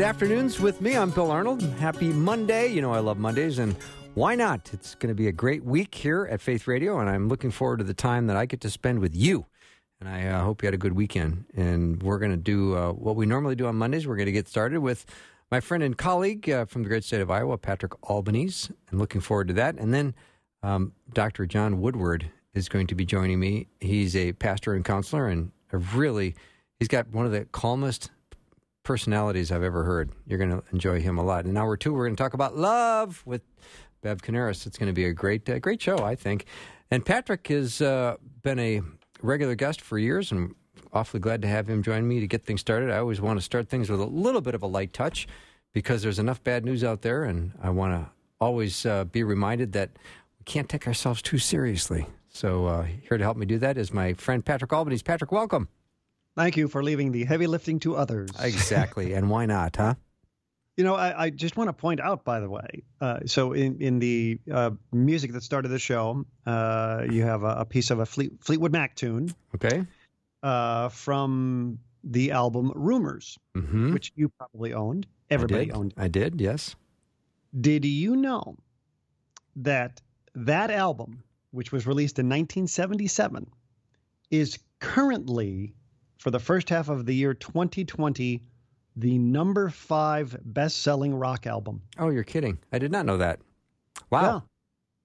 To Afternoons with me. I'm Bill Arnold. Happy Monday. You know I love Mondays, and why not? It's going to be a great week here at Faith Radio, and I'm looking forward to the time that I get to spend with you. And I uh, hope you had a good weekend. And we're going to do uh, what we normally do on Mondays. We're going to get started with my friend and colleague uh, from the great state of Iowa, Patrick Albanese. I'm looking forward to that. And then um, Dr. John Woodward is going to be joining me. He's a pastor and counselor, and a really, he's got one of the calmest personalities I've ever heard. You're going to enjoy him a lot. In hour two, we're going to talk about love with Bev Canaris. It's going to be a great, uh, great show, I think. And Patrick has uh, been a regular guest for years, and awfully glad to have him join me to get things started. I always want to start things with a little bit of a light touch because there's enough bad news out there, and I want to always uh, be reminded that we can't take ourselves too seriously. So uh, here to help me do that is my friend Patrick Albanese. Patrick, welcome. Thank you for leaving the heavy lifting to others. Exactly. and why not, huh? You know, I, I, just want to point out, by the way, uh, so in, in the uh, music that started the show, uh, you have a, a, piece of a Fleet, Fleetwood Mac tune. Okay. Uh, from the album Rumours, mm-hmm. which you probably owned. Everybody I owned. I did, yes. Did you know that that album, which was released in 1977, is currently for the first half of the year 2020 the number five best-selling rock album. Oh, you're kidding! I did not know that. Wow.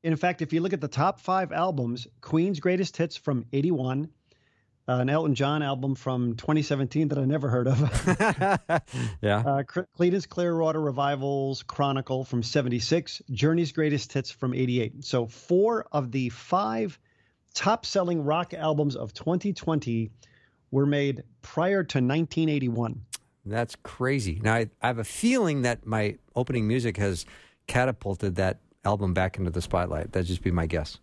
Yeah. In fact, if you look at the top five albums, Queen's greatest hits from '81, uh, an Elton John album from 2017 that I never heard of. yeah. Uh, Creedence Clearwater Revival's Chronicle from 76, Journey's greatest hits from 88. So four of the five top-selling rock albums of 2020 were made prior to 1981. That's crazy. Now, I, I, have a feeling that my opening music has catapulted that album back into the spotlight. That'd just be my guess.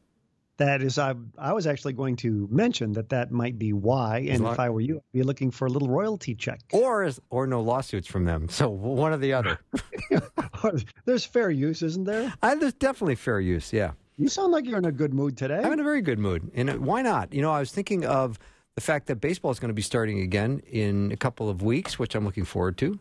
That is, I, I was actually going to mention that that might be why. And long, if I were you, I'd be looking for a little royalty check. Or, or no lawsuits from them. So one or the other. there's fair use, isn't there? I, there's definitely fair use, yeah. You sound like you're in a good mood today. I'm in a very good mood. And uh, why not? You know, I was thinking of the fact that baseball is going to be starting again in a couple of weeks, which I'm looking forward to.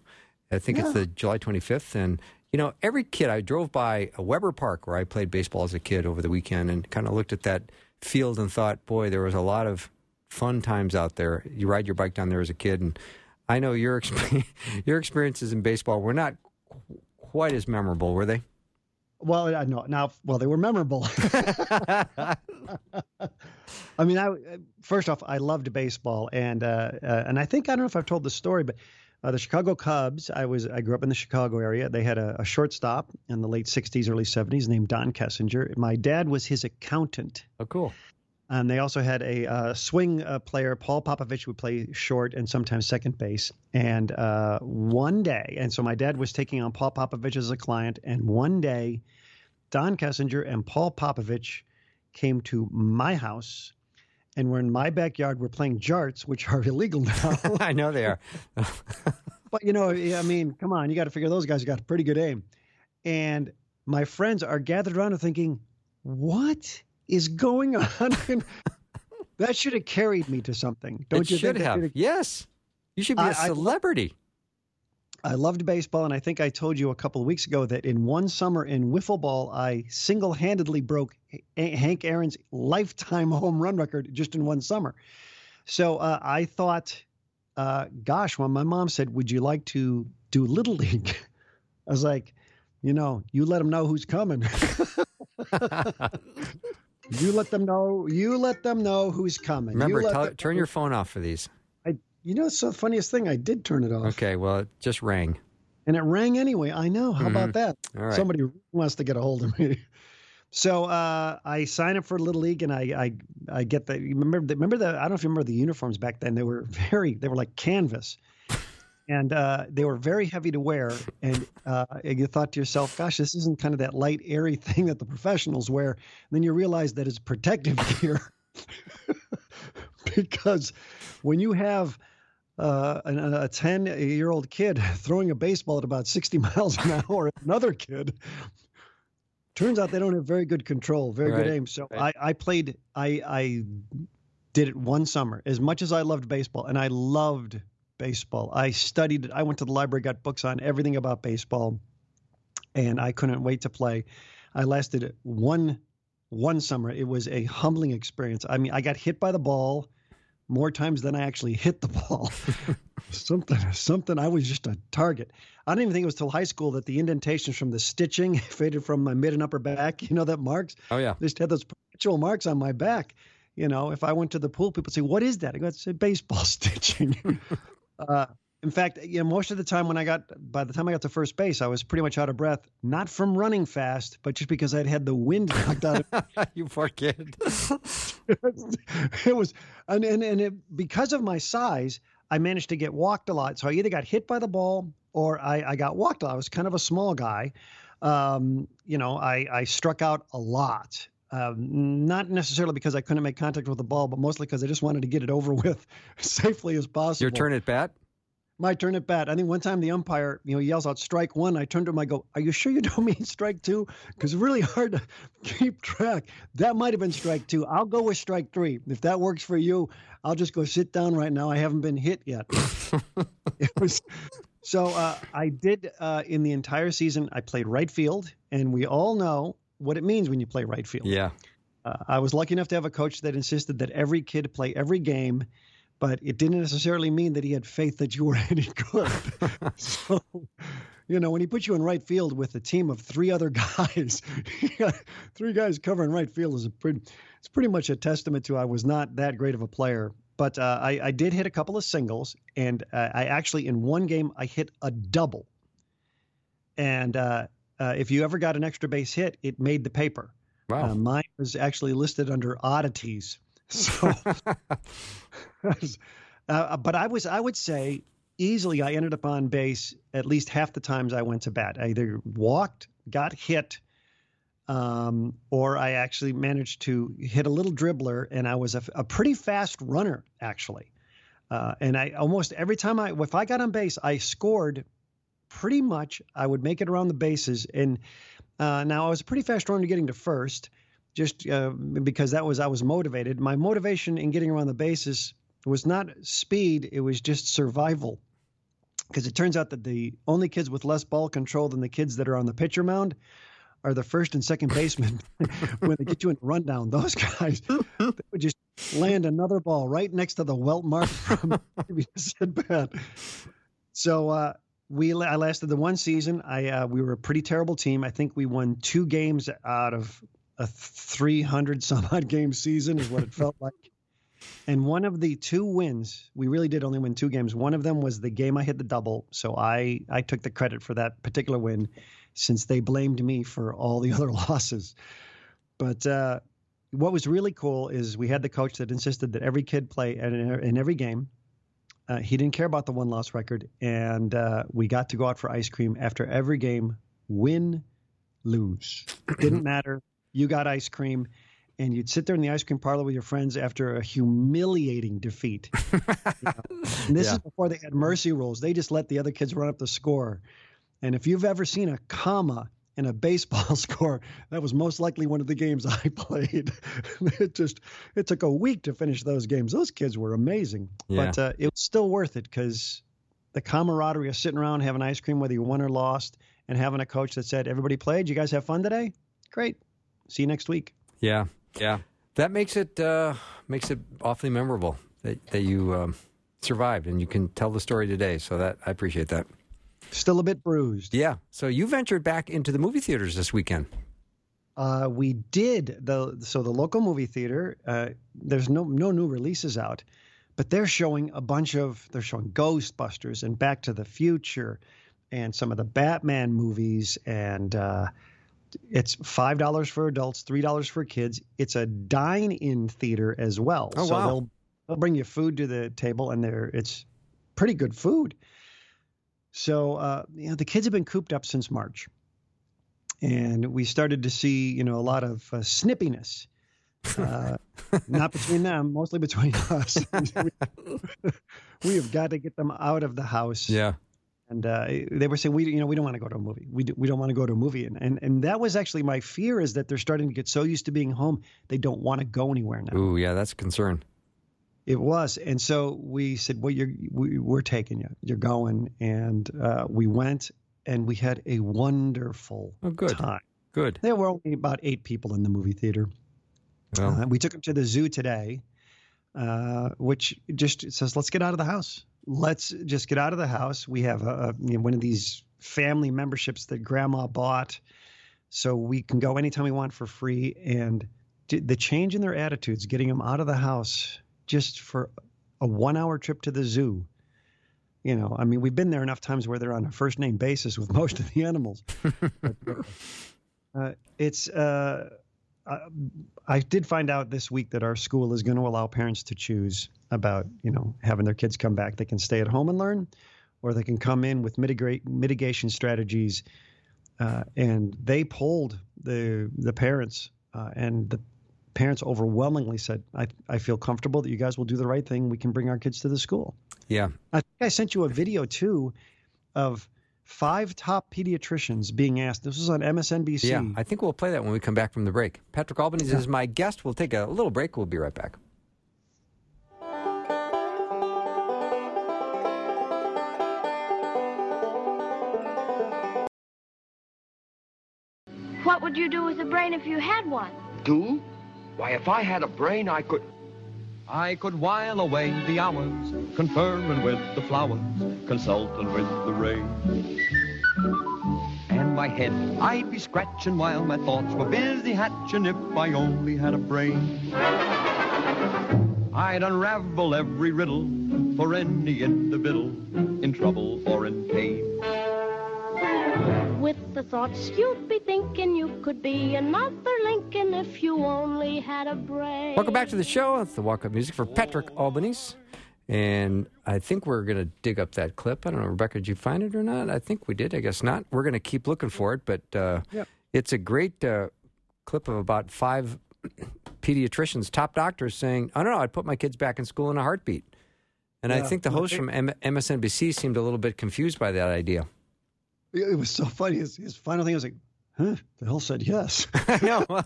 I think yeah. it's the July 25th, and you know, every kid I drove by a Weber Park where I played baseball as a kid over the weekend, and kind of looked at that field and thought, boy, there was a lot of fun times out there. You ride your bike down there as a kid, and I know your your experiences in baseball were not quite as memorable, were they? Well, I know now. Well, they were memorable. I mean, I first off, I loved baseball, and uh, uh, and I think I don't know if I've told the story, but uh, the Chicago Cubs. I was I grew up in the Chicago area. They had a, a shortstop in the late '60s, early '70s named Don Kessinger. My dad was his accountant. Oh, cool. And they also had a uh, swing uh, player, Paul Popovich, would play short and sometimes second base. And uh, one day, and so my dad was taking on Paul Popovich as a client. And one day, Don Kessinger and Paul Popovich came to my house and we're in my backyard. We're playing jarts, which are illegal now. I know they are. but you know, I mean, come on, you got to figure those guys got pretty good aim. And my friends are gathered around and thinking, "What is going on?" that should have carried me to something. Don't it you should think? have. Yes, you should be a celebrity. I loved baseball, and I think I told you a couple of weeks ago that in one summer in wiffle ball, I single handedly broke Hank Aaron's lifetime home run record just in one summer. So uh, I thought, uh, gosh, when my mom said, Would you like to do Little League? I was like, You know, you let them know who's coming. you let them know. You let them know who's coming. Remember, you tell, turn your phone off for these. You know, it's the funniest thing. I did turn it off. Okay, well, it just rang. And it rang anyway. I know. How mm-hmm. about that? Right. Somebody wants to get a hold of me. So uh, I sign up for Little League, and I I, I get the remember the, remember the I don't know if you remember the uniforms back then. They were very they were like canvas, and uh, they were very heavy to wear. And uh, you thought to yourself, "Gosh, this isn't kind of that light, airy thing that the professionals wear." And then you realize that it's protective gear, because when you have uh, a 10 year old kid throwing a baseball at about 60 miles an hour at another kid. Turns out they don't have very good control, very right. good aim. So right. I, I played, I, I did it one summer. As much as I loved baseball, and I loved baseball, I studied it. I went to the library, got books on everything about baseball, and I couldn't wait to play. I lasted one one summer. It was a humbling experience. I mean, I got hit by the ball more times than I actually hit the ball. something, something. I was just a target. I didn't even think it was till high school that the indentations from the stitching faded from my mid and upper back. You know that marks. Oh yeah. I just had those perpetual marks on my back. You know, if I went to the pool, people say, "What is that?" I go, "It's baseball stitching." uh, in fact, you know, most of the time when I got, by the time I got to first base, I was pretty much out of breath, not from running fast, but just because I'd had the wind knocked out of me. you poor kid. it was, and, and, and it, because of my size, I managed to get walked a lot. So I either got hit by the ball or I, I got walked a lot. I was kind of a small guy. Um, you know, I, I struck out a lot. Um, not necessarily because I couldn't make contact with the ball, but mostly because I just wanted to get it over with safely as possible. Your turn at bat? My turn at bat. I think one time the umpire, you know, yells out strike one. I turn to him. I go, "Are you sure you don't mean strike two? Because it's really hard to keep track. That might have been strike two. I'll go with strike three. If that works for you, I'll just go sit down right now. I haven't been hit yet. it was so. Uh, I did uh, in the entire season. I played right field, and we all know what it means when you play right field. Yeah. Uh, I was lucky enough to have a coach that insisted that every kid play every game but it didn't necessarily mean that he had faith that you were any good. so, you know, when he put you in right field with a team of three other guys, three guys covering right field is a pretty, it's pretty much a testament to I was not that great of a player. But uh, I, I, did hit a couple of singles, and uh, I actually in one game I hit a double. And uh, uh if you ever got an extra base hit, it made the paper. Wow. Uh, mine was actually listed under oddities. So uh, but I was, I would say, easily, I ended up on base at least half the times I went to bat. I either walked, got hit, um, or I actually managed to hit a little dribbler, and I was a, a pretty fast runner actually. Uh, and I almost every time I, if I got on base, I scored pretty much. I would make it around the bases, and uh, now I was a pretty fast runner getting to first, just uh, because that was I was motivated. My motivation in getting around the bases was not speed, it was just survival. Because it turns out that the only kids with less ball control than the kids that are on the pitcher mound are the first and second baseman when they get you in rundown. Those guys would just land another ball right next to the welt mark from bat. So uh, we I lasted the one season. I uh, we were a pretty terrible team. I think we won two games out of a 300 some odd game season is what it felt like. And one of the two wins, we really did only win two games. One of them was the game I hit the double. So I, I took the credit for that particular win since they blamed me for all the other losses. But uh, what was really cool is we had the coach that insisted that every kid play in, in every game. Uh, he didn't care about the one loss record. And uh, we got to go out for ice cream after every game, win, lose. Didn't matter. You got ice cream and you'd sit there in the ice cream parlor with your friends after a humiliating defeat. you know? And this yeah. is before they had mercy rules. They just let the other kids run up the score. And if you've ever seen a comma in a baseball score, that was most likely one of the games I played. it just it took a week to finish those games. Those kids were amazing, yeah. but uh, it was still worth it because the camaraderie of sitting around having ice cream, whether you won or lost, and having a coach that said, "Everybody played. You guys have fun today. Great. See you next week." Yeah, yeah, that makes it uh, makes it awfully memorable that that you um, survived and you can tell the story today. So that I appreciate that. Still a bit bruised. Yeah. So you ventured back into the movie theaters this weekend. Uh, we did the so the local movie theater. Uh, there's no no new releases out, but they're showing a bunch of they're showing Ghostbusters and Back to the Future, and some of the Batman movies and uh, it's five dollars for adults, three dollars for kids. It's a dine-in theater as well. Oh so wow! They'll, they'll bring you food to the table, and there it's pretty good food. So, uh, you know, the kids have been cooped up since March. And we started to see, you know, a lot of uh, snippiness. Uh, not between them, mostly between us. we have got to get them out of the house. Yeah. And uh, they were saying, we, you know, we don't want to go to a movie. We, do, we don't want to go to a movie. And, and, and that was actually my fear is that they're starting to get so used to being home, they don't want to go anywhere now. Ooh, yeah, that's a concern. It was, and so we said, "Well, you're we, are taking you. You're going." And uh, we went, and we had a wonderful oh, good. time. Good. There were only about eight people in the movie theater. Well. Uh, we took them to the zoo today, uh, which just says, "Let's get out of the house. Let's just get out of the house." We have a, a you know, one of these family memberships that Grandma bought, so we can go anytime we want for free. And the change in their attitudes, getting them out of the house just for a one hour trip to the zoo. You know, I mean, we've been there enough times where they're on a first name basis with most of the animals. but, uh, it's, uh, I, I did find out this week that our school is going to allow parents to choose about, you know, having their kids come back. They can stay at home and learn, or they can come in with mitigate, mitigation strategies. Uh, and they polled the the parents, uh, and the parents overwhelmingly said, I, I feel comfortable that you guys will do the right thing. We can bring our kids to the school. Yeah. I think I sent you a video too of five top pediatricians being asked. This was on MSNBC. Yeah, I think we'll play that when we come back from the break. Patrick Albanese yeah. is my guest. We'll take a little break. We'll be right back. What would you do with a brain if you had one? Do? Why, if I had a brain, I could... I could while away the hours, conferring with the flowers, consulting with the rain. And my head I'd be scratching while my thoughts were busy hatching if I only had a brain. I'd unravel every riddle for any individual in trouble or in pain with the thoughts you'd be thinking you could be another Lincoln if you only had a brain. Welcome back to the show. It's the walk up music for Patrick Albanese. And I think we're going to dig up that clip. I don't know, Rebecca, did you find it or not? I think we did. I guess not. We're going to keep looking for it, but uh, yep. it's a great uh, clip of about five pediatricians, top doctors saying, I don't know, I'd put my kids back in school in a heartbeat. And yeah. I think the host from M- MSNBC seemed a little bit confused by that idea. It was so funny. His, his final thing was like, huh? The hell said yes. no.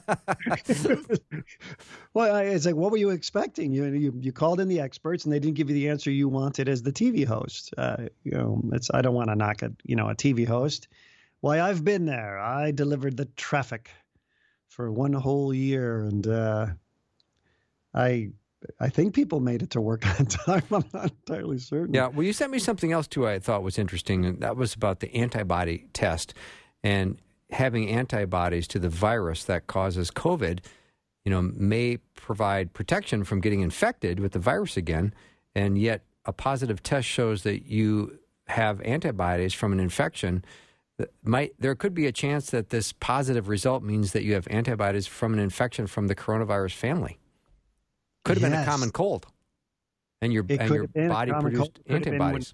well, I, it's like, what were you expecting? You, you you called in the experts, and they didn't give you the answer you wanted as the TV host. Uh, you know, it's I don't want to knock a you know a TV host. Why, I've been there. I delivered the traffic for one whole year, and uh, I I think people made it to work on time. I'm not entirely certain. Yeah. Well, you sent me something else too. I thought was interesting, and that was about the antibody test and having antibodies to the virus that causes COVID. You know, may provide protection from getting infected with the virus again, and yet a positive test shows that you have antibodies from an infection. Might there could be a chance that this positive result means that you have antibodies from an infection from the coronavirus family. Could have yes. been a common cold, and your and your body produced antibodies.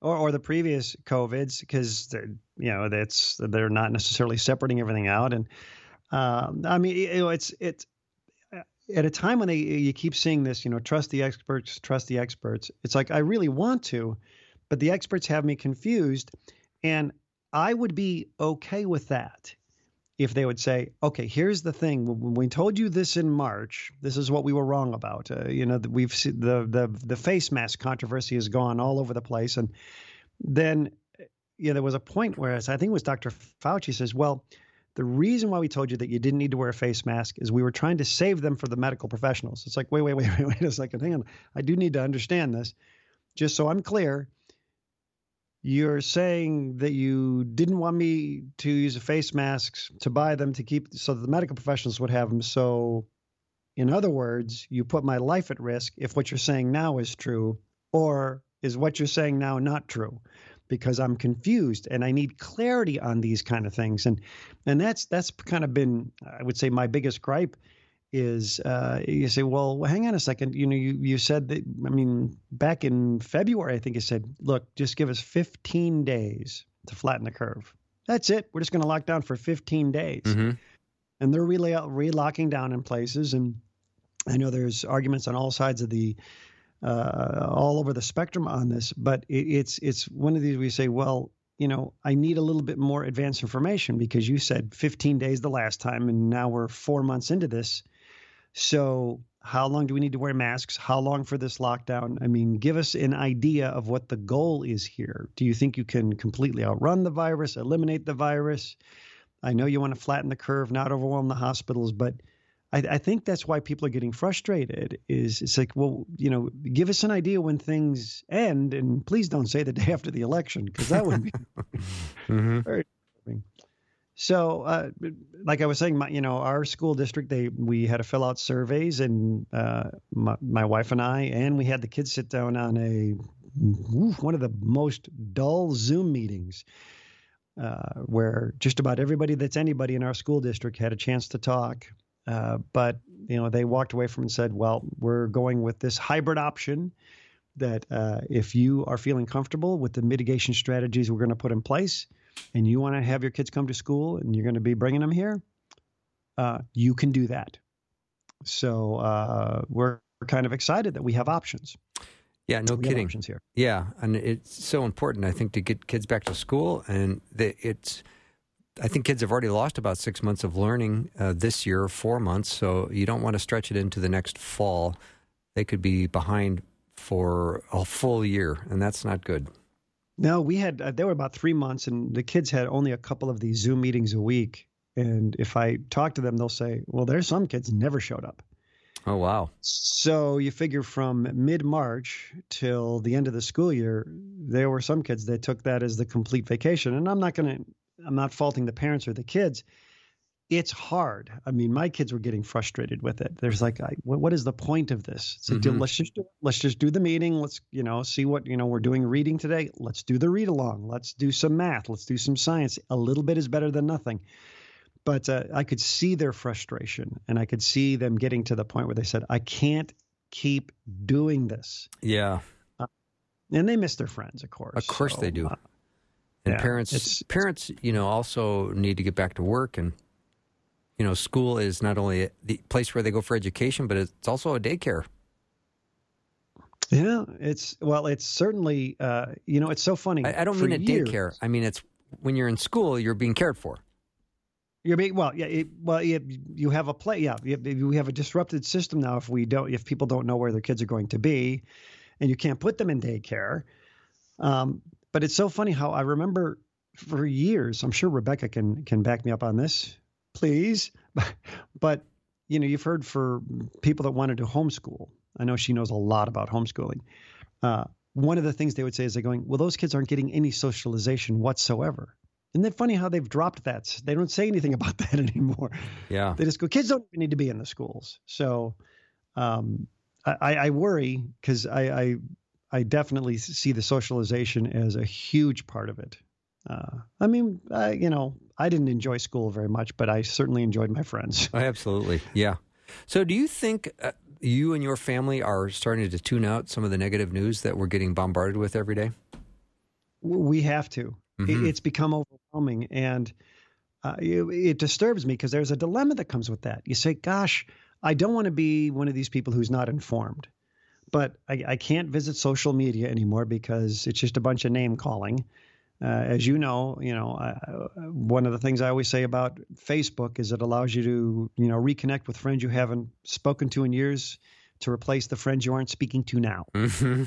or, or the previous COVIDs, because they're you know that's they're not necessarily separating everything out, and um, I mean you know it's it's at a time when they you keep seeing this, you know, trust the experts, trust the experts. It's like I really want to, but the experts have me confused, and I would be okay with that if they would say, okay, here's the thing. When we told you this in March, this is what we were wrong about. Uh, you know, we've the, the, the face mask controversy has gone all over the place. And then, you know, there was a point where I think it was Dr. Fauci says, well, the reason why we told you that you didn't need to wear a face mask is we were trying to save them for the medical professionals. It's like, wait, wait, wait, wait, wait a second. Hang on. I do need to understand this. Just so I'm clear, you're saying that you didn't want me to use face masks to buy them to keep so that the medical professionals would have them. So, in other words, you put my life at risk if what you're saying now is true, or is what you're saying now not true? Because I'm confused and I need clarity on these kind of things, and and that's that's kind of been I would say my biggest gripe is uh, you say, well, hang on a second. You know, you, you said that, I mean, back in February, I think you said, look, just give us 15 days to flatten the curve. That's it. We're just going to lock down for 15 days. Mm-hmm. And they're really relocking down in places. And I know there's arguments on all sides of the, uh, all over the spectrum on this, but it, it's it's one of these we say, well, you know, I need a little bit more advanced information because you said 15 days the last time, and now we're four months into this. So, how long do we need to wear masks? How long for this lockdown? I mean, give us an idea of what the goal is here. Do you think you can completely outrun the virus, eliminate the virus? I know you want to flatten the curve, not overwhelm the hospitals, but I, I think that's why people are getting frustrated. Is it's like, well, you know, give us an idea when things end, and please don't say the day after the election because that would be mm-hmm. very disturbing. So, uh, like I was saying, my, you know, our school district, they we had to fill out surveys, and uh, my, my wife and I, and we had the kids sit down on a one of the most dull Zoom meetings, uh, where just about everybody that's anybody in our school district had a chance to talk. Uh, but you know, they walked away from and said, "Well, we're going with this hybrid option." That uh, if you are feeling comfortable with the mitigation strategies we're going to put in place, and you want to have your kids come to school and you're going to be bringing them here, uh, you can do that. So uh, we're kind of excited that we have options. Yeah, no we kidding. options here. Yeah, and it's so important, I think, to get kids back to school, and the, it's. I think kids have already lost about six months of learning uh, this year, four months. So you don't want to stretch it into the next fall. They could be behind for a full year, and that's not good. No, we had uh, there were about three months, and the kids had only a couple of these Zoom meetings a week. And if I talk to them, they'll say, "Well, there's some kids never showed up." Oh wow! So you figure from mid March till the end of the school year, there were some kids that took that as the complete vacation. And I'm not going to, I'm not faulting the parents or the kids. It's hard. I mean, my kids were getting frustrated with it. There's like, I, what, is the point of this? Like, Mhm. let's just do, let's just do the meeting. Let's you know see what you know we're doing reading today. Let's do the read along. Let's do some math. Let's do some science. A little bit is better than nothing but uh, I could see their frustration and I could see them getting to the point where they said, I can't keep doing this. Yeah, And they miss their friends, of course. Of course So, they do. uh, and Yeah, parents parents you know also need to get back to work and you know school is not only the place where they go for education but it's also a daycare yeah, it's, well, it's certainly, uh, you know, it's so funny. i, I don't For mean a years- daycare i mean it's when you're in school you're being cared for You're being well, yeah. It, well, you, you have a play. Yeah, you we have a disrupted system now. If we don't, if people don't know where their kids are going to be, and you can't put them in daycare. Um, but it's so funny how I remember for years. I'm sure Rebecca can can back me up on this, please. But you know, you've heard for people that wanted to homeschool. I know she knows a lot about homeschooling. Uh, one of the things they would say is they're going, well, those kids aren't getting any socialization whatsoever. Isn't it funny how they've dropped that? They don't say anything about that anymore. yeah They just go, kids don't even need to be in the schools. So um, I, I worry because I, I, I definitely see the socialization as a huge part of it. Uh, I mean, I, you know, I didn't enjoy school very much, but I certainly enjoyed my friends. Oh, absolutely yeah so do you think uh, you and your family are starting to tune out some of the negative news that we're getting bombarded with every day We have to. It, Mhm. it's become overwhelming, and uh, it, it disturbs me because there's a dilemma that comes with that. You say, "Gosh, I don't want to be one of these people who's not informed." But I, I can't visit social media anymore because it's just a bunch of name calling. Uh, as you know, you know, uh, one of the things I always say about Facebook is it allows you to, you know, reconnect with friends you haven't spoken to in years to replace the friends you aren't speaking to now. mm-hmm.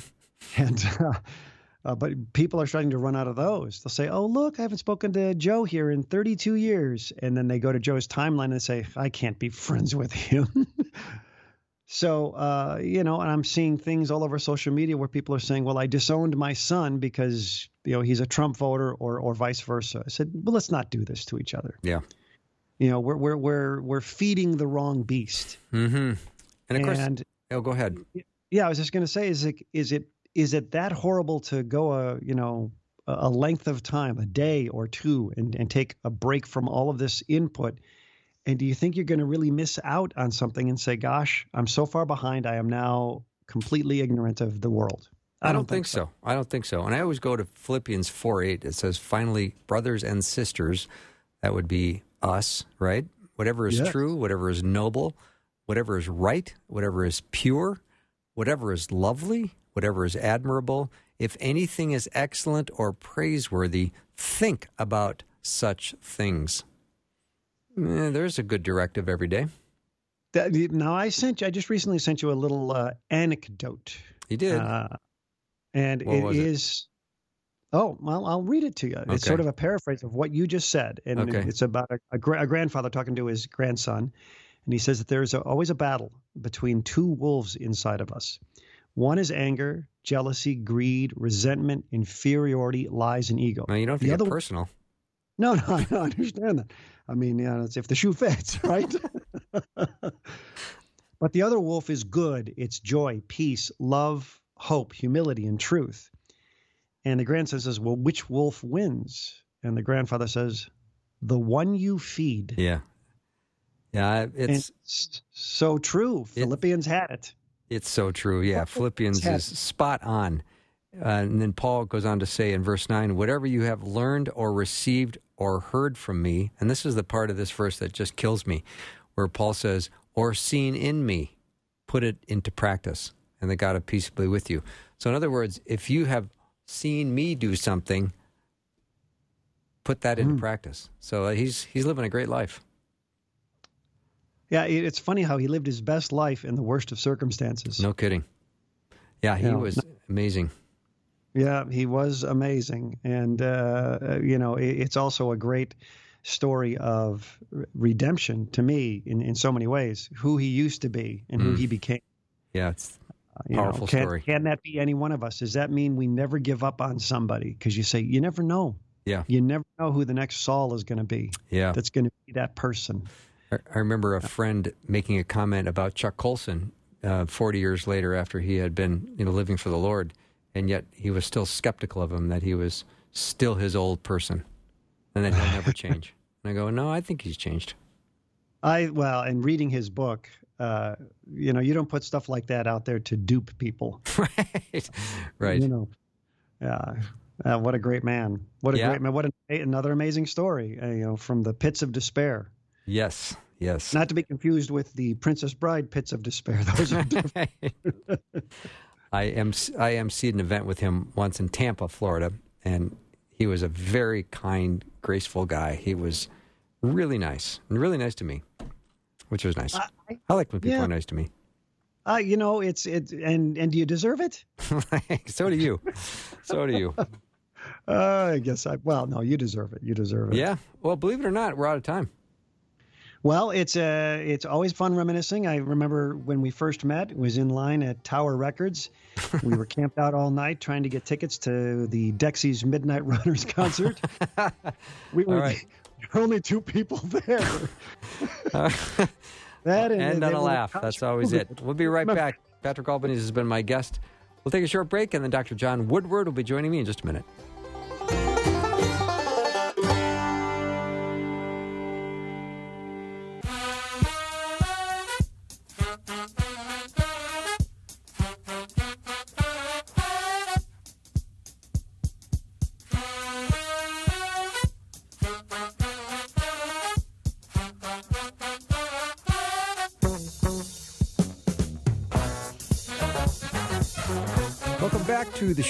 And uh, uh, but people are starting to run out of those. They'll say, "Oh, look, I haven't spoken to Joe here in 32 years," and then they go to Joe's timeline and say, "I can't be friends with him." So uh, you know, and I'm seeing things all over social media where people are saying, "Well, I disowned my son because you know he's a Trump voter," or or vice versa. I said, "Well, let's not do this to each other." yeah You know, we're we're we're we're feeding the wrong beast. mm-hmm. and of course and oh go ahead yeah, I was just going to say, is it is it is it that horrible to go a you know a a length of time, a day or two, and and take a break from all of this input, And do you think you're going to really miss out on something and say, "Gosh, I'm so far behind. I am now completely ignorant of the world." I, don't, think, so. I don't think so. And I always go to Philippians 4 8. It says, finally, brothers and sisters, that would be us, right? Whatever is Yes. true, whatever is noble, whatever is right, whatever is pure, whatever is lovely, whatever is admirable, if anything is excellent or praiseworthy, think about such things. Eh, there's a good directive every day. That, now I sent you. I just recently sent you a little uh, anecdote. You did. Uh, and it was it? is. Oh, well, I'll read it to you. It's sort of a paraphrase of what you just said. And Okay. it's about a, a, gra- a grandfather talking to his grandson. And he says that there is a, always a battle between two wolves inside of us. One is anger, jealousy, greed, resentment, inferiority, lies, and ego. now, you don't have to the get other- personal. No, no, I understand that. I mean, you know, if the shoe fits, right? but the other wolf is good. It's joy, peace, love, hope, humility, and truth. And the grandson says, Well, which wolf wins? And the grandfather says, The one you feed. Yeah. Yeah, it's it's so true. Philippians had it. It's so true. Yeah, Philippians Yeah. is spot on. Uh, and then Paul goes on to say in verse 9, whatever you have learned or received or heard from me, and this is the part of this verse that just kills me, where Paul says, or seen in me, put it into practice, and the God of peace be with you. So, in other words, if you have seen me do something, put that into practice. So uh, he's he's living a great life. Yeah, it's funny how he lived his best life in the worst of circumstances. No kidding. Yeah, he was amazing. Yeah, he was amazing, and uh, you know, it, it's also a great story of redemption to me in, in so many ways. Who he used to be and who Mm. he became. Yeah, it's Uh, you know, Powerful can, story. Can that be any one of us? Does that mean we never give up on somebody? Because you say you never know. Yeah. You never know who the next Saul is going to be. yeah. That's going to be that person. I I remember a friend making a comment about Chuck Colson uh, 40 years later after he had been, you know, living for the Lord, and yet he was still skeptical of him that he was still his old person, and that he'll never change. And I go, no, I think he's changed. I well, and reading his book, uh, you know, you don't put stuff like that out there to dupe people. right, right. You know, yeah. Uh, what a great man! What a Yeah. great man! What an, another amazing story! Uh, you know, from the pits of despair. Yes, yes. Not to be confused with the Princess Bride pits of despair. Those are different. I am I emceed an event with him once in Tampa, Florida, and he was a very kind, graceful guy. He was really nice and really nice to me, which was nice. I, like when people yeah. are nice to me. uh, you know, it's it, and and do you deserve it? so do you. So do you. Uh, I guess I. Well, no, you deserve it. You deserve it. Yeah. Well, believe it or not, we're out of time. Well, it's uh, it's always fun reminiscing. I remember when we first met. It was in line at Tower Records. we were camped out all night trying to get tickets to the Dexys Midnight Runners concert. we were right. the only two people there. that and, And on a laugh. That's always it. We'll be right back. Patrick Albanese has been my guest. We'll take a short break, and then Dr. John Woodward will be joining me in just a minute.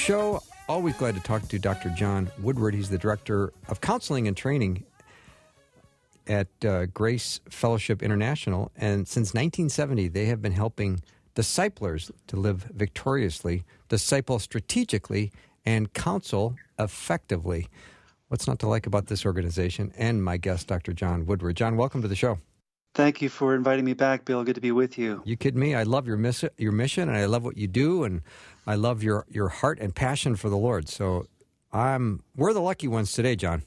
Show. Always glad to talk to Dr. John Woodward. He's the director of counseling and training at uh, Grace Fellowship International. And since 1970, they have been helping disciplers to live victoriously, disciple strategically, and counsel effectively. What's not to like about this organization and my guest, Dr. John Woodward? John, welcome to the show. Thank you for inviting me back, Bill. Good to be with you. You kidding me? I love your miss- your mission, and I love what you do, and I love your your heart and passion for the Lord. So, I'm we're the lucky ones today, John.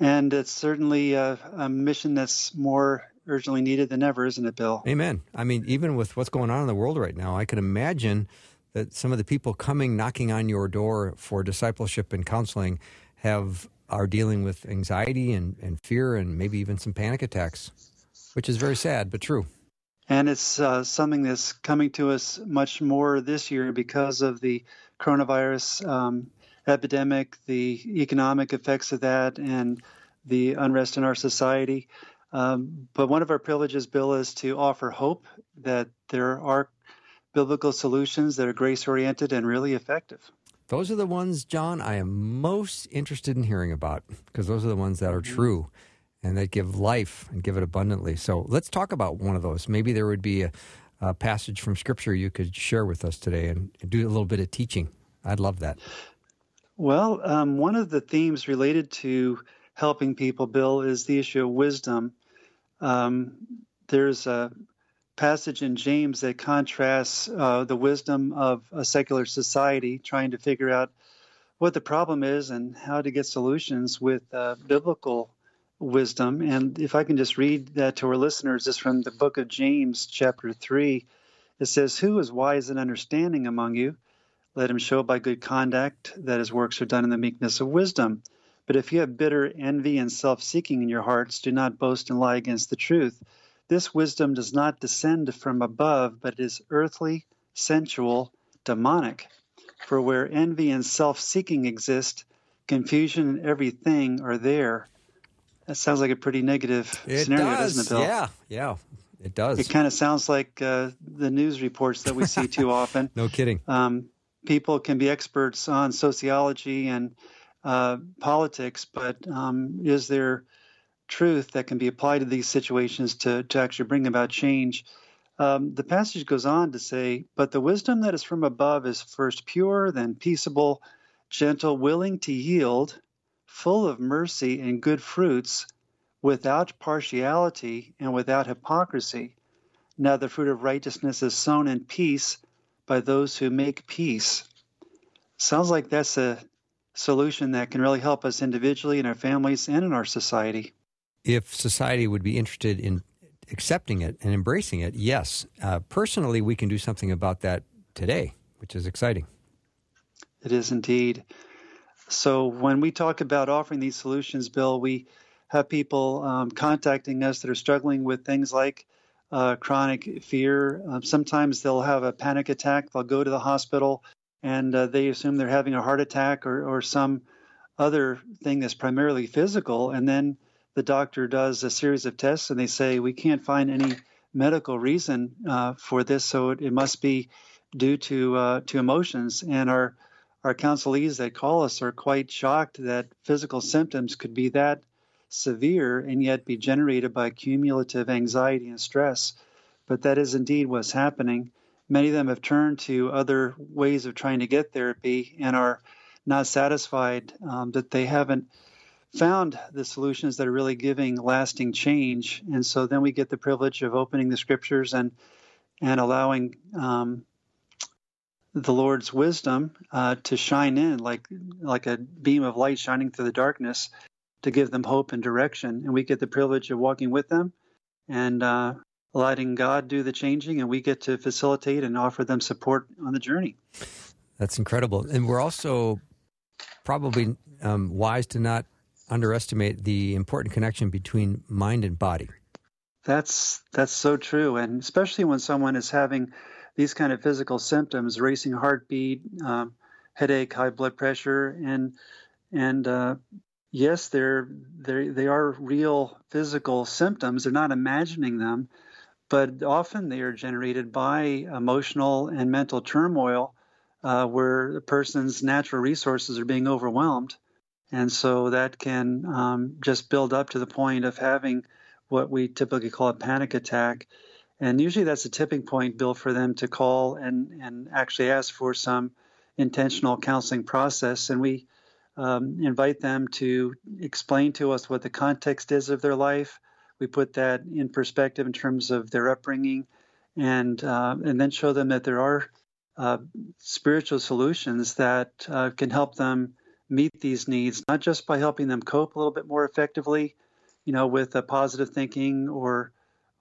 And it's certainly a, a mission that's more urgently needed than ever, isn't it, Bill? Amen. I mean, even with what's going on in the world right now, I can imagine that some of the people coming knocking on your door for discipleship and counseling have are dealing with anxiety and, and fear and maybe even some panic attacks. Which is very sad, but true. And it's uh, something that's coming to us much more this year because of the coronavirus um, epidemic, the economic effects of that, and the unrest in our society. Um, but one of our privileges, Bill, is to offer hope that there are biblical solutions that are grace oriented and really effective. Those are the ones, John, I am most interested in hearing about because those are the ones that are true and that give life and give it abundantly. So let's talk about one of those. Maybe there would be a, a passage from Scripture you could share with us today and do a little bit of teaching. I'd love that. Well, um, one of the themes related to helping people, Bill, is the issue of wisdom. Um, there's a passage in James that contrasts uh, the wisdom of a secular society trying to figure out what the problem is and how to get solutions with uh, biblical wisdom. And if I can just read that to our listeners, this from the book of James, chapter 3. It says, Who is wise and understanding among you? Let him show by good conduct that his works are done in the meekness of wisdom. But if you have bitter envy and self seeking in your hearts, do not boast and lie against the truth. This wisdom does not descend from above, but is earthly, sensual, demonic. For where envy and self seeking exist, confusion and everything are there. That sounds like a pretty negative it scenario, does. doesn't it, Bill? Yeah, yeah, it does. It kind of sounds like uh, the news reports that we see too often. no kidding. Um, people can be experts on sociology and uh, politics, but um, is there truth that can be applied to these situations to, to actually bring about change? Um, the passage goes on to say, But the wisdom that is from above is first pure, then peaceable, gentle, willing to yield, full of mercy and good fruits, without partiality and without hypocrisy. Now the fruit of righteousness is sown in peace by those who make peace. Sounds like that's a solution that can really help us individually in our families and in our society. If society would be interested in accepting it and embracing it, yes. Uh, personally, we can do something about that today, which is exciting. It is indeed. So, when we talk about offering these solutions, Bill, we have people um, contacting us that are struggling with things like uh, chronic fear. Um, sometimes they'll have a panic attack, they'll go to the hospital, and uh, they assume they're having a heart attack or, or some other thing that's primarily physical. And then the doctor does a series of tests and they say, We can't find any medical reason uh, for this, so it, it, must be due to, uh, to emotions. And our, our counselees that call us are quite shocked that physical symptoms could be that severe and yet be generated by cumulative anxiety and stress. But that is indeed what's happening. Many of them have turned to other ways of trying to get therapy and are not satisfied um, that they haven't found the solutions that are really giving lasting change. And so then we get the privilege of opening the scriptures and and allowing um, the Lord's wisdom uh, to shine in like like a beam of light shining through the darkness to give them hope and direction. And we get the privilege of walking with them and uh, letting God do the changing, and we get to facilitate and offer them support on the journey. That's incredible. And we're also probably um, wise to not underestimate the important connection between mind and body. That's that's so true, and especially when someone is having these kind of physical symptoms, racing heartbeat, um, headache, high blood pressure, and and uh, yes, they're they they are real physical symptoms. They're not imagining them, but often they are generated by emotional and mental turmoil uh, where the person's natural resources are being overwhelmed. And so that can um, just build up to the point of having what we typically call a panic attack. And usually that's a tipping point, Bill, for them to call and, and actually ask for some intentional counseling process. And we um, invite them to explain to us what the context is of their life, we put that in perspective in terms of their upbringing, and uh, and then show them that there are uh, spiritual solutions that uh, can help them meet these needs, not just by helping them cope a little bit more effectively, you know, with a positive thinking or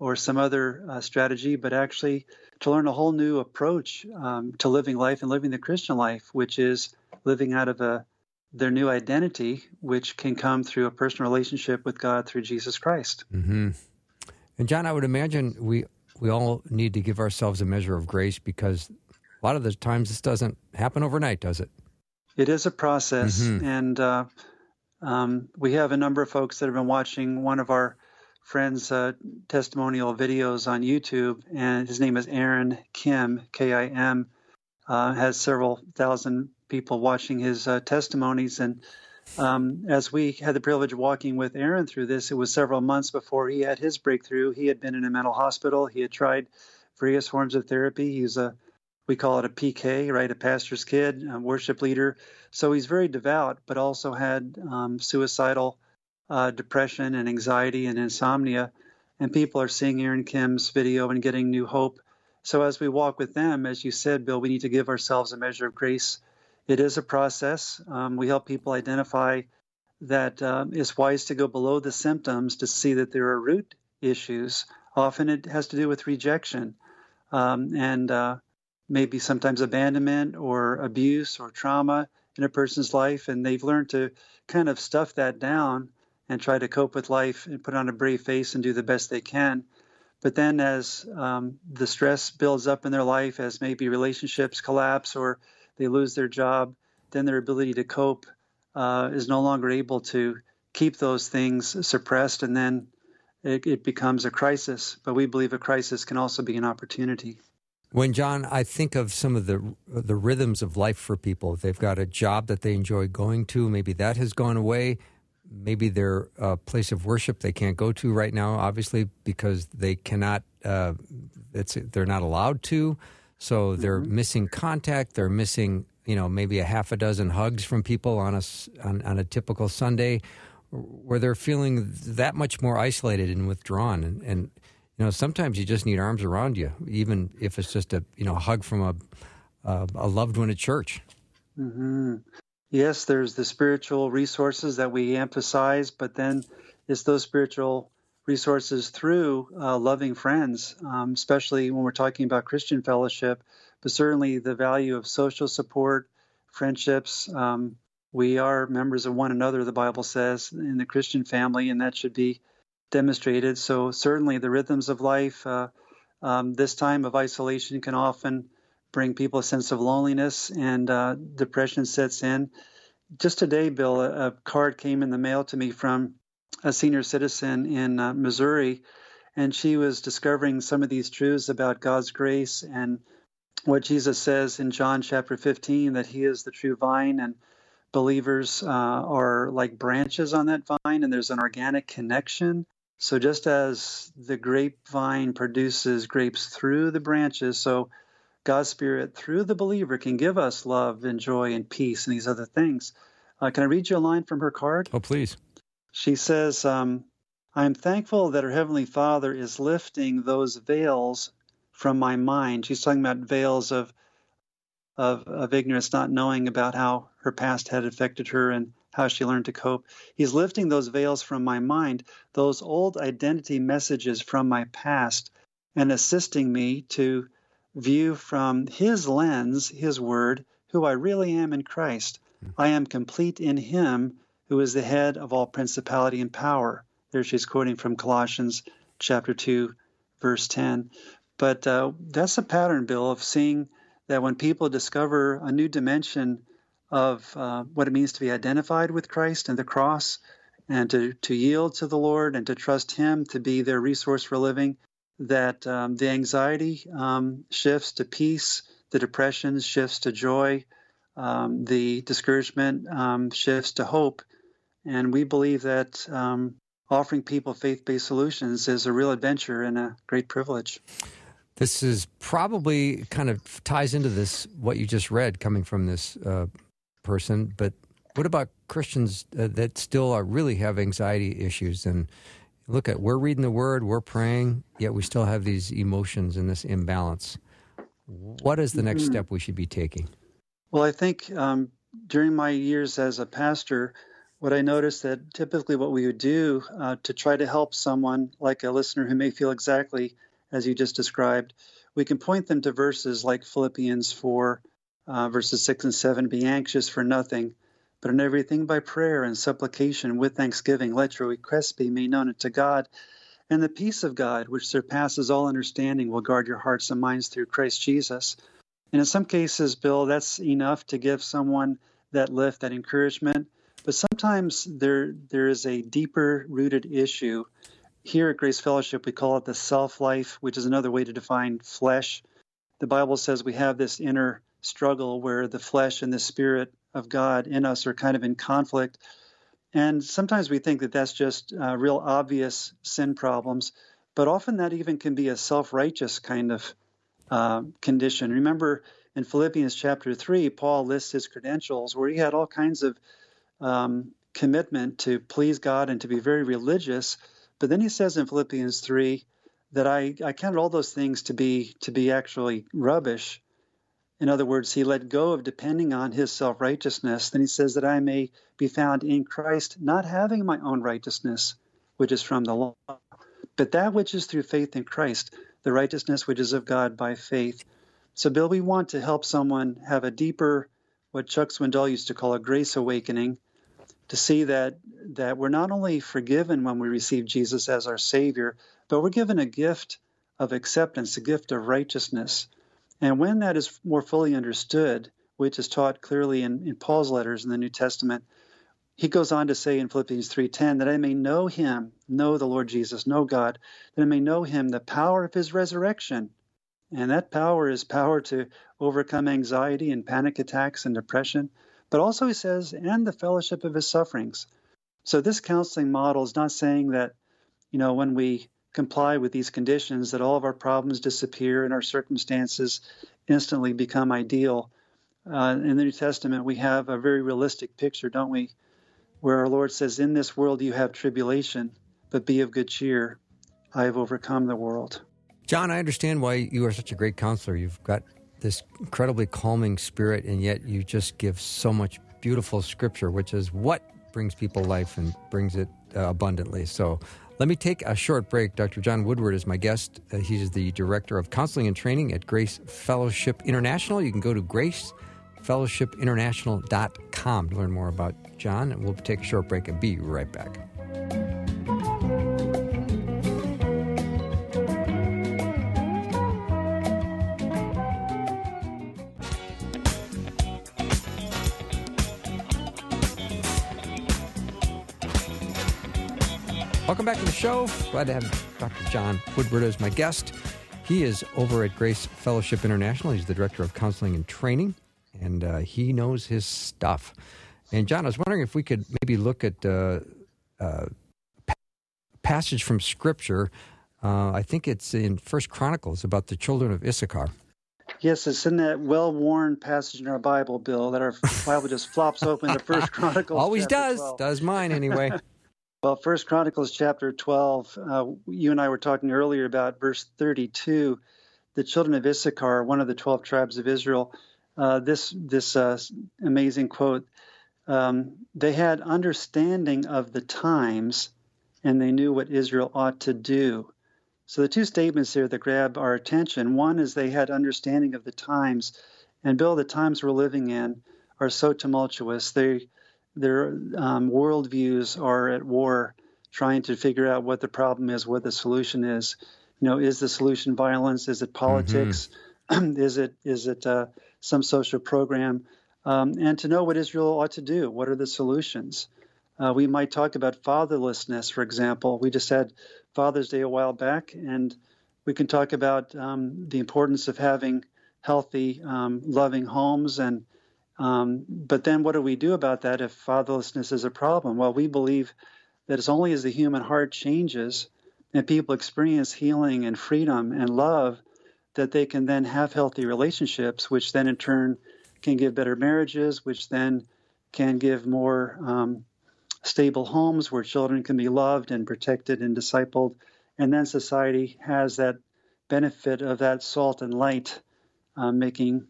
or some other uh, strategy, but actually to learn a whole new approach um, to living life and living the Christian life, which is living out of a their new identity, which can come through a personal relationship with God through Jesus Christ. Mm-hmm. And John, I would imagine we we all need to give ourselves a measure of grace because a lot of the times this doesn't happen overnight, does it? It is a process, Mhm. and uh, um, we have a number of folks that have been watching one of our friends' uh, testimonial videos on YouTube, and his name is Aaron Kim, K I M. Uh, has several thousand people watching his uh, testimonies, and um, as we had the privilege of walking with Aaron through this, it was several months before he had his breakthrough. He had been in a mental hospital. He had tried various forms of therapy. He's a we call it a PK, right? A pastor's kid, a worship leader. So he's very devout, but also had um, suicidal uh, depression and anxiety and insomnia. And people are seeing Aaron Kim's video and getting new hope. So as we walk with them, as you said, Bill, we need to give ourselves a measure of grace. It is a process. Um, we help people identify that um, it's wise to go below the symptoms to see that there are root issues. Often it has to do with rejection. Um, and uh, maybe sometimes abandonment or abuse or trauma in a person's life, and they've learned to kind of stuff that down and try to cope with life and put on a brave face and do the best they can. But then, as um, the stress builds up in their life, as maybe relationships collapse or they lose their job, then their ability to cope uh, is no longer able to keep those things suppressed, and then it, it becomes a crisis. But we believe a crisis can also be an opportunity. When John, I think of some of the the rhythms of life for people. They've got a job that they enjoy going to. Maybe that has gone away. Maybe their uh, place of worship they can't go to right now, obviously because they cannot. Uh, it's they're not allowed to. So they're missing contact. They're missing, you know, maybe a half a dozen hugs from people on a on, on a typical Sunday, where they're feeling that much more isolated and withdrawn. And, and you know, sometimes you just need arms around you, even if it's just a you know a hug from a a, a loved one at church. hmm Yes, there's the spiritual resources that we emphasize, but then it's those spiritual resources through uh, loving friends, um, especially when we're talking about Christian fellowship, but certainly the value of social support, friendships. Um, we are members of one another, the Bible says, in the Christian family, and that should be demonstrated. So, certainly, the rhythms of life, uh, um, this time of isolation can often bring people a sense of loneliness and uh, depression sets in. Just today, Bill, a, a card came in the mail to me from a senior citizen in uh, Missouri, and she was discovering some of these truths about God's grace and what Jesus says in John chapter 15 that He is the true vine and believers uh, are like branches on that vine, and there's an organic connection. So just as the grapevine produces grapes through the branches, so God's Spirit through the believer can give us love and joy and peace and these other things. Uh, can I read you a line from her card? Oh, please. She says, um, I am thankful that her Heavenly Father is lifting those veils from my mind. She's talking about veils of, of, of ignorance, not knowing about how her past had affected her and how she learned to cope. He's lifting those veils from my mind, those old identity messages from my past, and assisting me to view from His lens, His Word, who I really am in Christ. I am complete in Him who is the head of all principality and power. There she's quoting from Colossians chapter 2, verse 10. But uh, that's a pattern, Bill, of seeing that when people discover a new dimension of uh, what it means to be identified with Christ and the cross, and to, to yield to the Lord and to trust Him to be their resource for living, that um, the anxiety um, shifts to peace, the depression shifts to joy, um, the discouragement um, shifts to hope. And we believe that um, offering people faith based solutions is a real adventure and a great privilege. This is probably kind of ties into this what you just read coming from this uh, person. But what about Christians uh, that still are really have anxiety issues? And look at we're reading the Word, we're praying, yet we still have these emotions and this imbalance. What is the next Mhm. step we should be taking? Well, I think um, during my years as a pastor, what I noticed that typically what we would do uh, to try to help someone, like a listener who may feel exactly as you just described, we can point them to verses like Philippians 4, uh, verses 6 and 7 Be anxious for nothing, but in everything by prayer and supplication with thanksgiving, let your requests be made known unto God. And the peace of God, which surpasses all understanding, will guard your hearts and minds through Christ Jesus. And in some cases, Bill, that's enough to give someone that lift, that encouragement. But sometimes there there is a deeper rooted issue. Here at Grace Fellowship, we call it the self life, which is another way to define flesh. The Bible says we have this inner struggle where the flesh and the spirit of God in us are kind of in conflict. And sometimes we think that that's just uh, real obvious sin problems, but often that even can be a self righteous kind of uh, condition. Remember in Philippians chapter 3, Paul lists his credentials where he had all kinds of um, commitment to please God and to be very religious. But then he says in Philippians 3 that I, I counted all those things to be to be actually rubbish in other words, he let go of depending on his self righteousness. Then he says that I may be found in Christ, not having my own righteousness, which is from the law, but that which is through faith in Christ, the righteousness which is of God by faith. So, Bill, we want to help someone have a deeper, what Chuck Swindoll used to call a grace awakening, to see that that we're not only forgiven when we receive Jesus as our Savior, but we're given a gift of acceptance, a gift of righteousness. And when that is more fully understood, which is taught clearly in, in Paul's letters in the New Testament, he goes on to say in Philippians 3:10 that I may know him, know the Lord Jesus, know God, that I may know him, the power of his resurrection. And that power is power to overcome anxiety and panic attacks and depression, but also he says, and the fellowship of his sufferings. So this counseling model is not saying that, you know, when we comply with these conditions, that all of our problems disappear and our circumstances instantly become ideal. Uh, in the New Testament, we have a very realistic picture, don't we? Where our Lord says, In this world you have tribulation, but be of good cheer. I have overcome the world. John, I understand why you are such a great counselor. You've got this incredibly calming spirit, and yet you just give so much beautiful scripture, which is what brings people life and brings it uh, abundantly. So let me take a short break. Dr. John Woodward is my guest. Uh, he's the Director of Counseling and Training at Grace Fellowship International. You can go to gracefellowshipinternational.com to learn more about John. And we'll take a short break and be right back. Welcome back to the show. Glad to have Dr. John Woodward as my guest. He is over at Grace Fellowship International. He's the Director of Counseling and Training, and uh, he knows his stuff. And, John, I was wondering if we could maybe look at uh, uh, passage from Scripture. Uh, I think it's in First Chronicles about the children of Issachar. Yes, it's in that well-worn passage in our Bible, Bill, that our Bible just flops open to First Chronicles. Always does. 12. Does mine anyway. Well, First Chronicles chapter 12, uh, you and I were talking earlier about verse 32. The children of Issachar, one of the 12 tribes of Israel, uh, this, this uh, amazing quote um, they had understanding of the times and they knew what Israel ought to do. So the two statements here that grab our attention one is they had understanding of the times. And Bill, the times we're living in are so tumultuous. They their um, worldviews are at war, trying to figure out what the problem is, what the solution is. You know, is the solution violence? Is it politics? Mm-hmm. is it is it uh, some social program? Um, and to know what Israel ought to do. What are the solutions? Uh, we might talk about fatherlessness, for example. We just had Father's Day a while back, and we can talk about um, the importance of having healthy, um, loving homes and um, but then what do we do about that if fatherlessness is a problem? Well, we believe that as only as the human heart changes and people experience healing and freedom and love, that they can then have healthy relationships, which then in turn can give better marriages, which then can give more um, stable homes where children can be loved and protected and discipled. And then society has that benefit of that salt and light, uh, making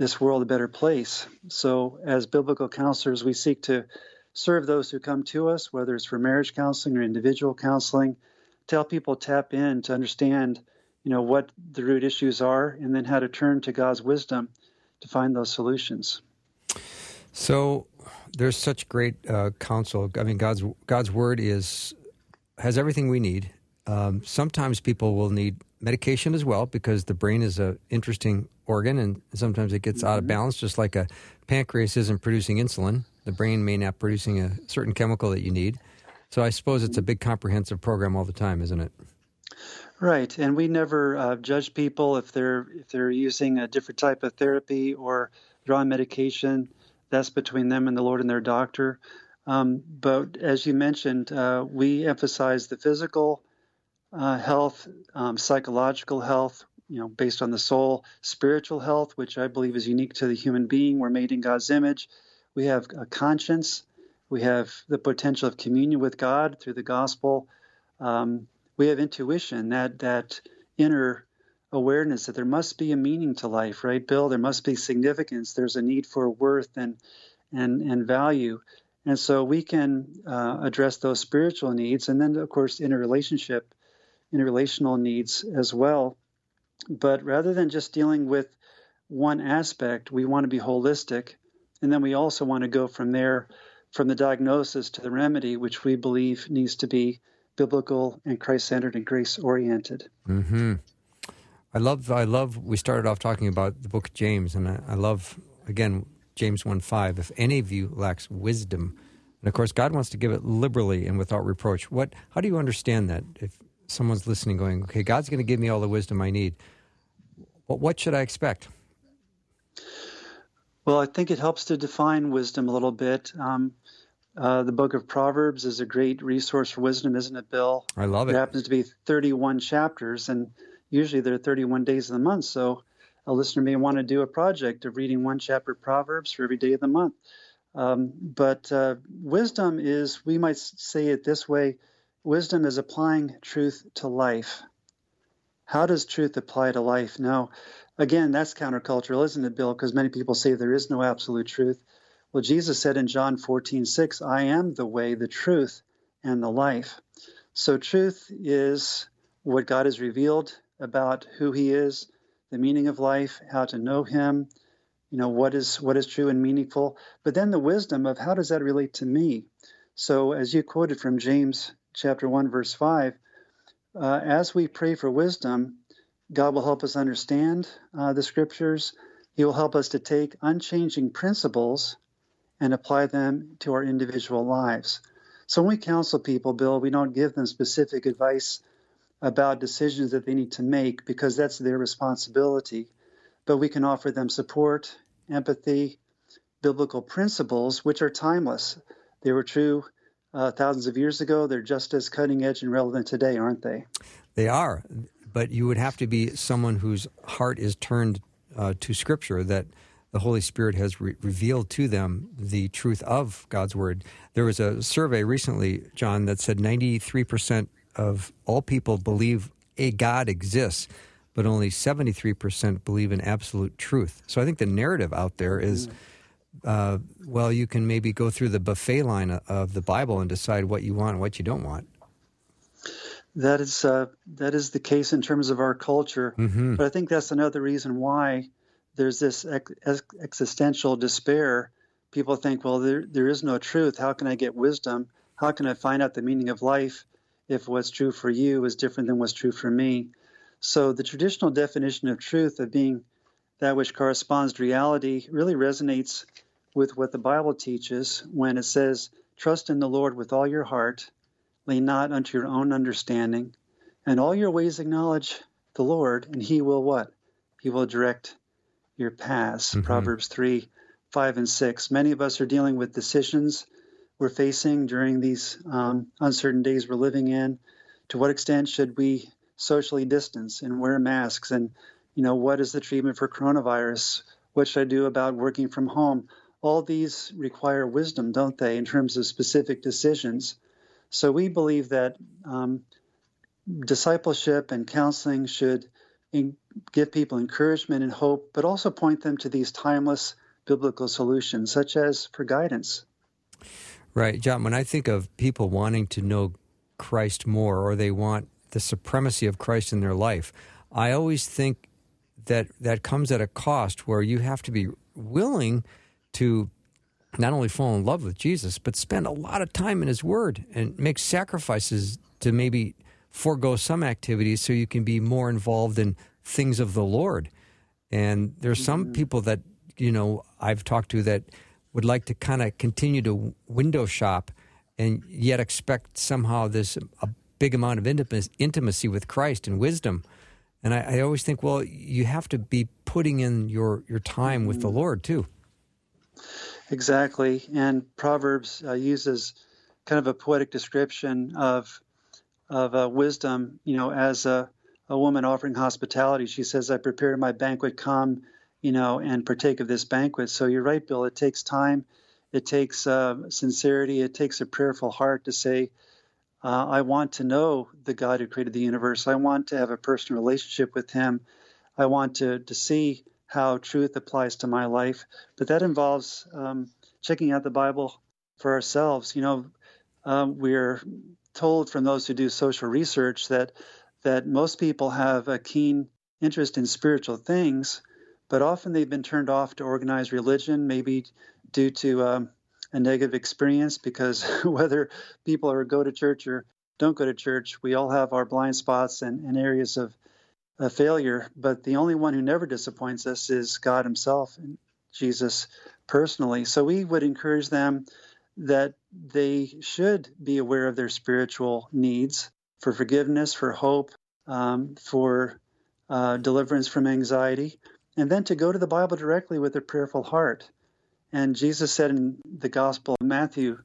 this world a better place. So, as biblical counselors, we seek to serve those who come to us, whether it's for marriage counseling or individual counseling, to help people tap in to understand, you know, what the root issues are, and then how to turn to God's wisdom to find those solutions. So, there's such great uh, counsel. I mean, God's God's word is has everything we need, um, sometimes people will need medication as well because the brain is a interesting organ and sometimes it gets out of balance just like a pancreas isn't producing insulin the brain may not producing a certain chemical that you need so i suppose it's a big comprehensive program all the time isn't it Right, and we never uh, judge people if they're if they're using a different type of therapy or they're on medication. That's between them and the Lord and their doctor. Um, but as you mentioned, uh, we emphasize the physical uh, health, um, psychological health, you know, based on the soul, spiritual health, which I believe is unique to the human being. We're made in God's image. We have a conscience. We have the potential of communion with God through the gospel. Um, we have intuition, that that inner awareness that there must be a meaning to life, right, Bill? There must be significance. There's a need for worth and and and value, and so we can uh, address those spiritual needs, and then of course interrelationship, interrelational needs as well. But rather than just dealing with one aspect, we want to be holistic, and then we also want to go from there, from the diagnosis to the remedy, which we believe needs to be biblical and Christ centered and grace oriented. Mm-hmm. I love. I love. We started off talking about the book of James, and I, I love again James one five. If any of you lacks wisdom, and of course God wants to give it liberally and without reproach. What? How do you understand that? If someone's listening, going, okay, God's going to give me all the wisdom I need. What? What should I expect? Well, I think it helps to define wisdom a little bit. Um, uh, the book of Proverbs is a great resource for wisdom, isn't it, Bill? I love it. It happens to be 31 chapters, and usually there are 31 days of the month. So a listener may want to do a project of reading one chapter of Proverbs for every day of the month. Um, but uh, wisdom is, we might say it this way wisdom is applying truth to life. How does truth apply to life? Now, again, that's countercultural, isn't it, Bill? Because many people say there is no absolute truth. Well, Jesus said in John 14, 6, I am the way, the truth, and the life. So, truth is what God has revealed about who He is, the meaning of life, how to know Him, you know, what is what is true and meaningful. But then the wisdom of how does that relate to me? So, as you quoted from James chapter 1, verse 5, uh, as we pray for wisdom, God will help us understand uh, the scriptures. He will help us to take unchanging principles and apply them to our individual lives. So when we counsel people, Bill, we don't give them specific advice about decisions that they need to make because that's their responsibility. But we can offer them support, empathy, biblical principles, which are timeless. They were true uh, thousands of years ago. They're just as cutting edge and relevant today, aren't they? They are. But you would have to be someone whose heart is turned uh, to Scripture that the Holy Spirit has re- revealed to them the truth of God's Word. There was a survey recently, John, that said 93% of all people believe a God exists, but only 73% believe in absolute truth. So I think the narrative out there is. Uh, well, you can maybe go through the buffet line of the Bible and decide what you want and what you don't want. That is uh, that is the case in terms of our culture, mm-hmm. but I think that's another reason why there's this ex- existential despair. People think, well, there, there is no truth. How can I get wisdom? How can I find out the meaning of life if what's true for you is different than what's true for me? So the traditional definition of truth of being that which corresponds to reality really resonates with what the Bible teaches when it says, Trust in the Lord with all your heart, lean not unto your own understanding, and all your ways acknowledge the Lord, and he will what? He will direct your paths. Mm-hmm. Proverbs 3, 5, and 6. Many of us are dealing with decisions we're facing during these um, uncertain days we're living in. To what extent should we socially distance and wear masks? And, you know, what is the treatment for coronavirus? What should I do about working from home? All these require wisdom, don't they, in terms of specific decisions? So we believe that um, discipleship and counseling should give people encouragement and hope, but also point them to these timeless biblical solutions, such as for guidance. Right. John, when I think of people wanting to know Christ more or they want the supremacy of Christ in their life, I always think that that comes at a cost where you have to be willing to not only fall in love with Jesus, but spend a lot of time in His Word and make sacrifices to maybe forego some activities so you can be more involved in things of the Lord. And there's some Mm-hmm. people that, you know, I've talked to that would like to kind of continue to window shop and yet expect somehow this a big amount of intimacy, with Christ and wisdom. And I, I always think, well, you have to be putting in your, your time with the Mm-hmm. Lord too. Exactly. And Proverbs uh, uses kind of a poetic description of of uh, wisdom, you know, as a, a woman offering hospitality. She says, I prepared my banquet, come, you know, and partake of this banquet. So you're right, Bill. It takes time. It takes uh, sincerity. It takes a prayerful heart to say, uh, I want to know the God who created the universe. I want to have a personal relationship with Him. I want to, to see how truth applies to my life. But that involves um, checking out the Bible for ourselves. You know, um, we're told from those who do social research that that most people have a keen interest in spiritual things, but often they've been turned off to organized religion, maybe due to um, a negative experience. Because whether people are go to church or don't go to church, we all have our blind spots and, and areas of a failure, but the only one who never disappoints us is God Himself and Jesus personally. So we would encourage them that they should be aware of their spiritual needs for forgiveness, for hope, um, for uh, deliverance from anxiety, and then to go to the Bible directly with a prayerful heart. And Jesus said in the Gospel of Matthew,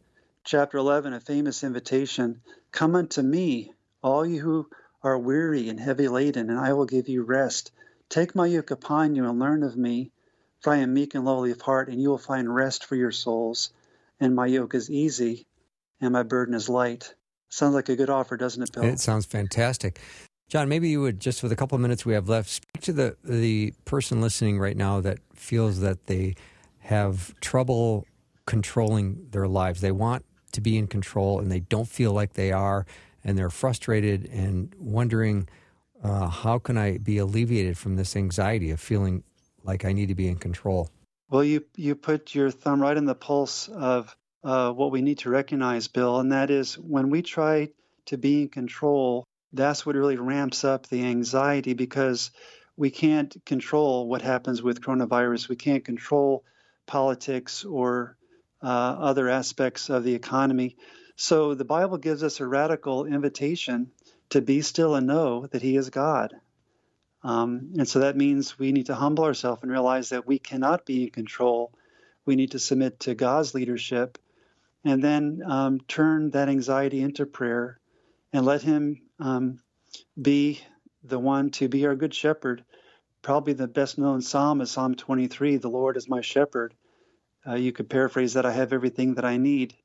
chapter 11, a famous invitation Come unto me, all you who are weary and heavy laden, and I will give you rest. Take my yoke upon you and learn of me, for I am meek and lowly of heart, and you will find rest for your souls. And my yoke is easy, and my burden is light. Sounds like a good offer, doesn't it, Bill? It sounds fantastic. John, maybe you would just for the couple of minutes we have left, speak to the the person listening right now that feels that they have trouble controlling their lives. They want to be in control and they don't feel like they are, and they're frustrated and wondering uh, how can I be alleviated from this anxiety of feeling like I need to be in control. Well, you you put your thumb right in the pulse of uh, what we need to recognize, Bill, and that is when we try to be in control, that's what really ramps up the anxiety because we can't control what happens with coronavirus. We can't control politics or uh, other aspects of the economy. So the Bible gives us a radical invitation to be still and know that He is God. Um, and so that means we need to humble ourselves and realize that we cannot be in control. We need to submit to God's leadership and then um, turn that anxiety into prayer and let Him um, be the one to be our good shepherd. Probably the best known psalm is Psalm 23 The Lord is my shepherd. Uh, you could paraphrase that I have everything that I need.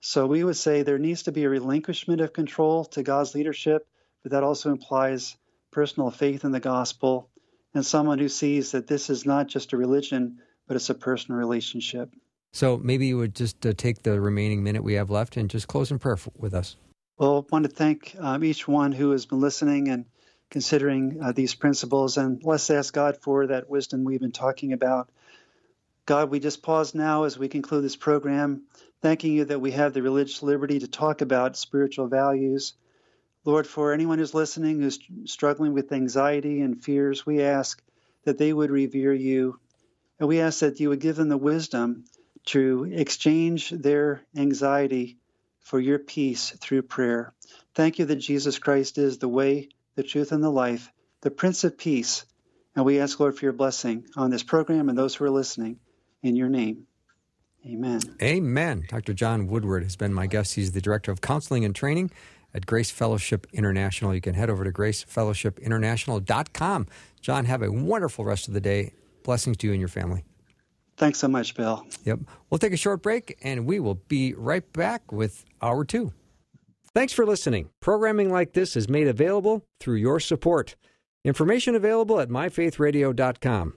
So we would say there needs to be a relinquishment of control to God's leadership, but that also implies personal faith in the gospel and someone who sees that this is not just a religion, but it's a personal relationship. So maybe you would just uh, take the remaining minute we have left and just close in prayer f- with us. Well, I want to thank um, each one who has been listening and considering uh, these principles, and let's ask God for that wisdom we've been talking about. God, we just pause now as we conclude this program, thanking you that we have the religious liberty to talk about spiritual values. Lord, for anyone who's listening who's struggling with anxiety and fears, we ask that they would revere you. And we ask that you would give them the wisdom to exchange their anxiety for your peace through prayer. Thank you that Jesus Christ is the way, the truth, and the life, the Prince of Peace. And we ask, Lord, for your blessing on this program and those who are listening. In your name, amen. Amen. Dr. John Woodward has been my guest. He's the Director of Counseling and Training at Grace Fellowship International. You can head over to gracefellowshipinternational.com. John, have a wonderful rest of the day. Blessings to you and your family. Thanks so much, Bill. Yep. We'll take a short break and we will be right back with hour two. Thanks for listening. Programming like this is made available through your support. Information available at myfaithradio.com.